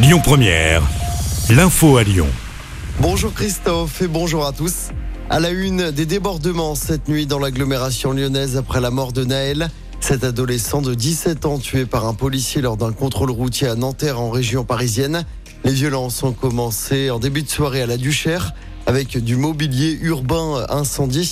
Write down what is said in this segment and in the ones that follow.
Lyon Première, l'info à Lyon. Bonjour Christophe et bonjour à tous. À la une des débordements cette nuit dans l'agglomération lyonnaise après la mort de Naël. Cet adolescent de 17 ans tué par un policier lors d'un contrôle routier à Nanterre en région parisienne. Les violences ont commencé en début de soirée à la Duchère avec du mobilier urbain incendié,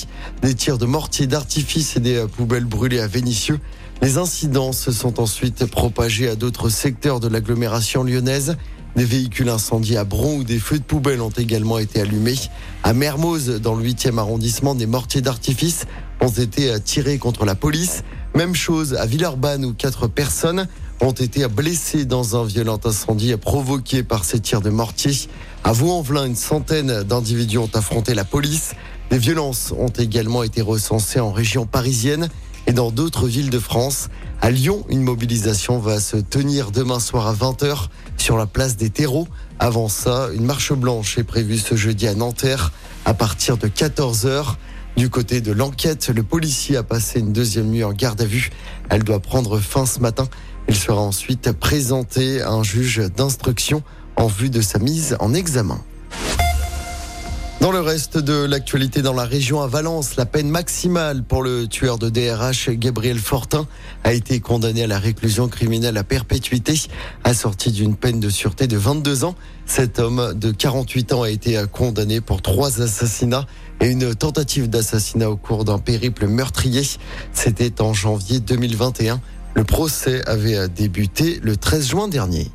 des tirs de mortier d'artifice et des poubelles brûlées à Vénissieux. Les incidents se sont ensuite propagés à d'autres secteurs de l'agglomération lyonnaise. Des véhicules incendiés à Bron ou des feux de poubelle ont également été allumés. À Mermoz, dans le 8e arrondissement, des mortiers d'artifice ont été tirés contre la police. Même chose à Villeurbanne où quatre personnes ont été blessées dans un violent incendie provoqué par ces tirs de mortier. À Vaux-en-Velin, une centaine d'individus ont affronté la police. Des violences ont également été recensées en région parisienne et dans d'autres villes de France. À Lyon, une mobilisation va se tenir demain soir à 20h sur la place des terreaux. Avant ça, une marche blanche est prévue ce jeudi à Nanterre à partir de 14h. Du côté de l'enquête, le policier a passé une deuxième nuit en garde à vue. Elle doit prendre fin ce matin. Il sera ensuite présenté à un juge d'instruction en vue de sa mise en examen. Dans le reste de l'actualité dans la région à Valence, la peine maximale pour le tueur de DRH Gabriel Fortin a été condamné à la réclusion criminelle à perpétuité, assorti d'une peine de sûreté de 22 ans. Cet homme de 48 ans a été condamné pour trois assassinats et une tentative d'assassinat au cours d'un périple meurtrier. C'était en janvier 2021. Le procès avait débuté le 13 juin dernier.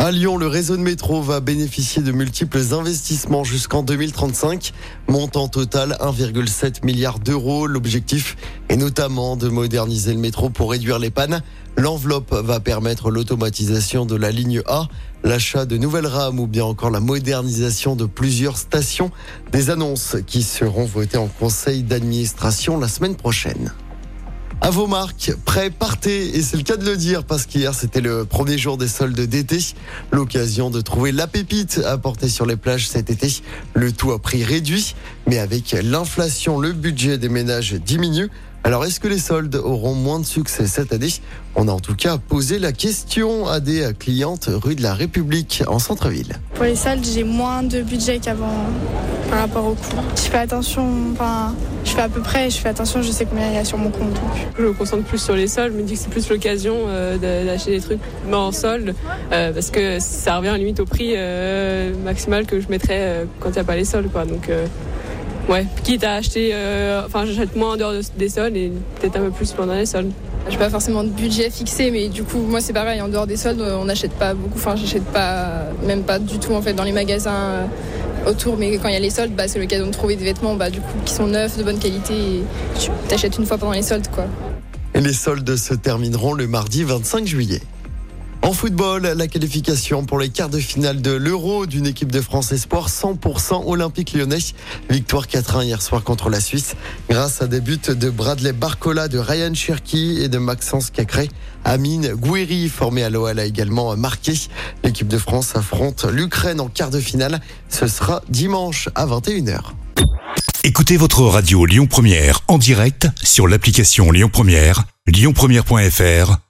À Lyon, le réseau de métro va bénéficier de multiples investissements jusqu'en 2035. Montant total 1,7 milliard d'euros. L'objectif est notamment de moderniser le métro pour réduire les pannes. L'enveloppe va permettre l'automatisation de la ligne A, l'achat de nouvelles rames ou bien encore la modernisation de plusieurs stations. Des annonces qui seront votées en conseil d'administration la semaine prochaine à vos marques, prêts, partez. Et c'est le cas de le dire parce qu'hier c'était le premier jour des soldes d'été. L'occasion de trouver la pépite à porter sur les plages cet été. Le tout à prix réduit. Mais avec l'inflation, le budget des ménages diminue. Alors, est-ce que les soldes auront moins de succès cette année? On a en tout cas posé la question à des clientes rue de la République en centre-ville. Pour les soldes, j'ai moins de budget qu'avant par rapport au coût. Je fais attention, enfin, je fais à peu près, je fais attention, je sais combien il y a sur mon compte. Je me concentre plus sur les soldes, je me dis que c'est plus l'occasion euh, d'acheter des trucs en solde euh, parce que ça revient limite au prix euh, maximal que je mettrais quand il n'y a pas les soldes. Quoi. Donc, ouais, quitte à acheter, euh, enfin j'achète moins en dehors des soldes et peut-être un peu plus pendant les soldes. J'ai pas forcément de budget fixé, mais du coup, moi c'est pareil, en dehors des soldes, on n'achète pas beaucoup, enfin j'achète pas, même pas du tout en fait dans les magasins euh, autour, mais quand il y a les soldes, bah, c'est l'occasion de trouver des vêtements bah, du coup, qui sont neufs, de bonne qualité, et tu t'achètes une fois pendant les soldes. quoi. Et les soldes se termineront le mardi 25 juillet. En football, la qualification pour les quarts de finale de l'Euro d'une équipe de France Espoir 100% olympique lyonnais. Victoire 4-1 hier soir contre la Suisse grâce à des buts de Bradley Barcola, de Ryan Cherky et de Maxence Cacré. Amine Gouiri, formé à l'OL, a également marqué. L'équipe de France affronte l'Ukraine en quart de finale. Ce sera dimanche à 21h. Écoutez votre radio Lyon Première en direct sur l'application Lyon Première, lyonpremière.fr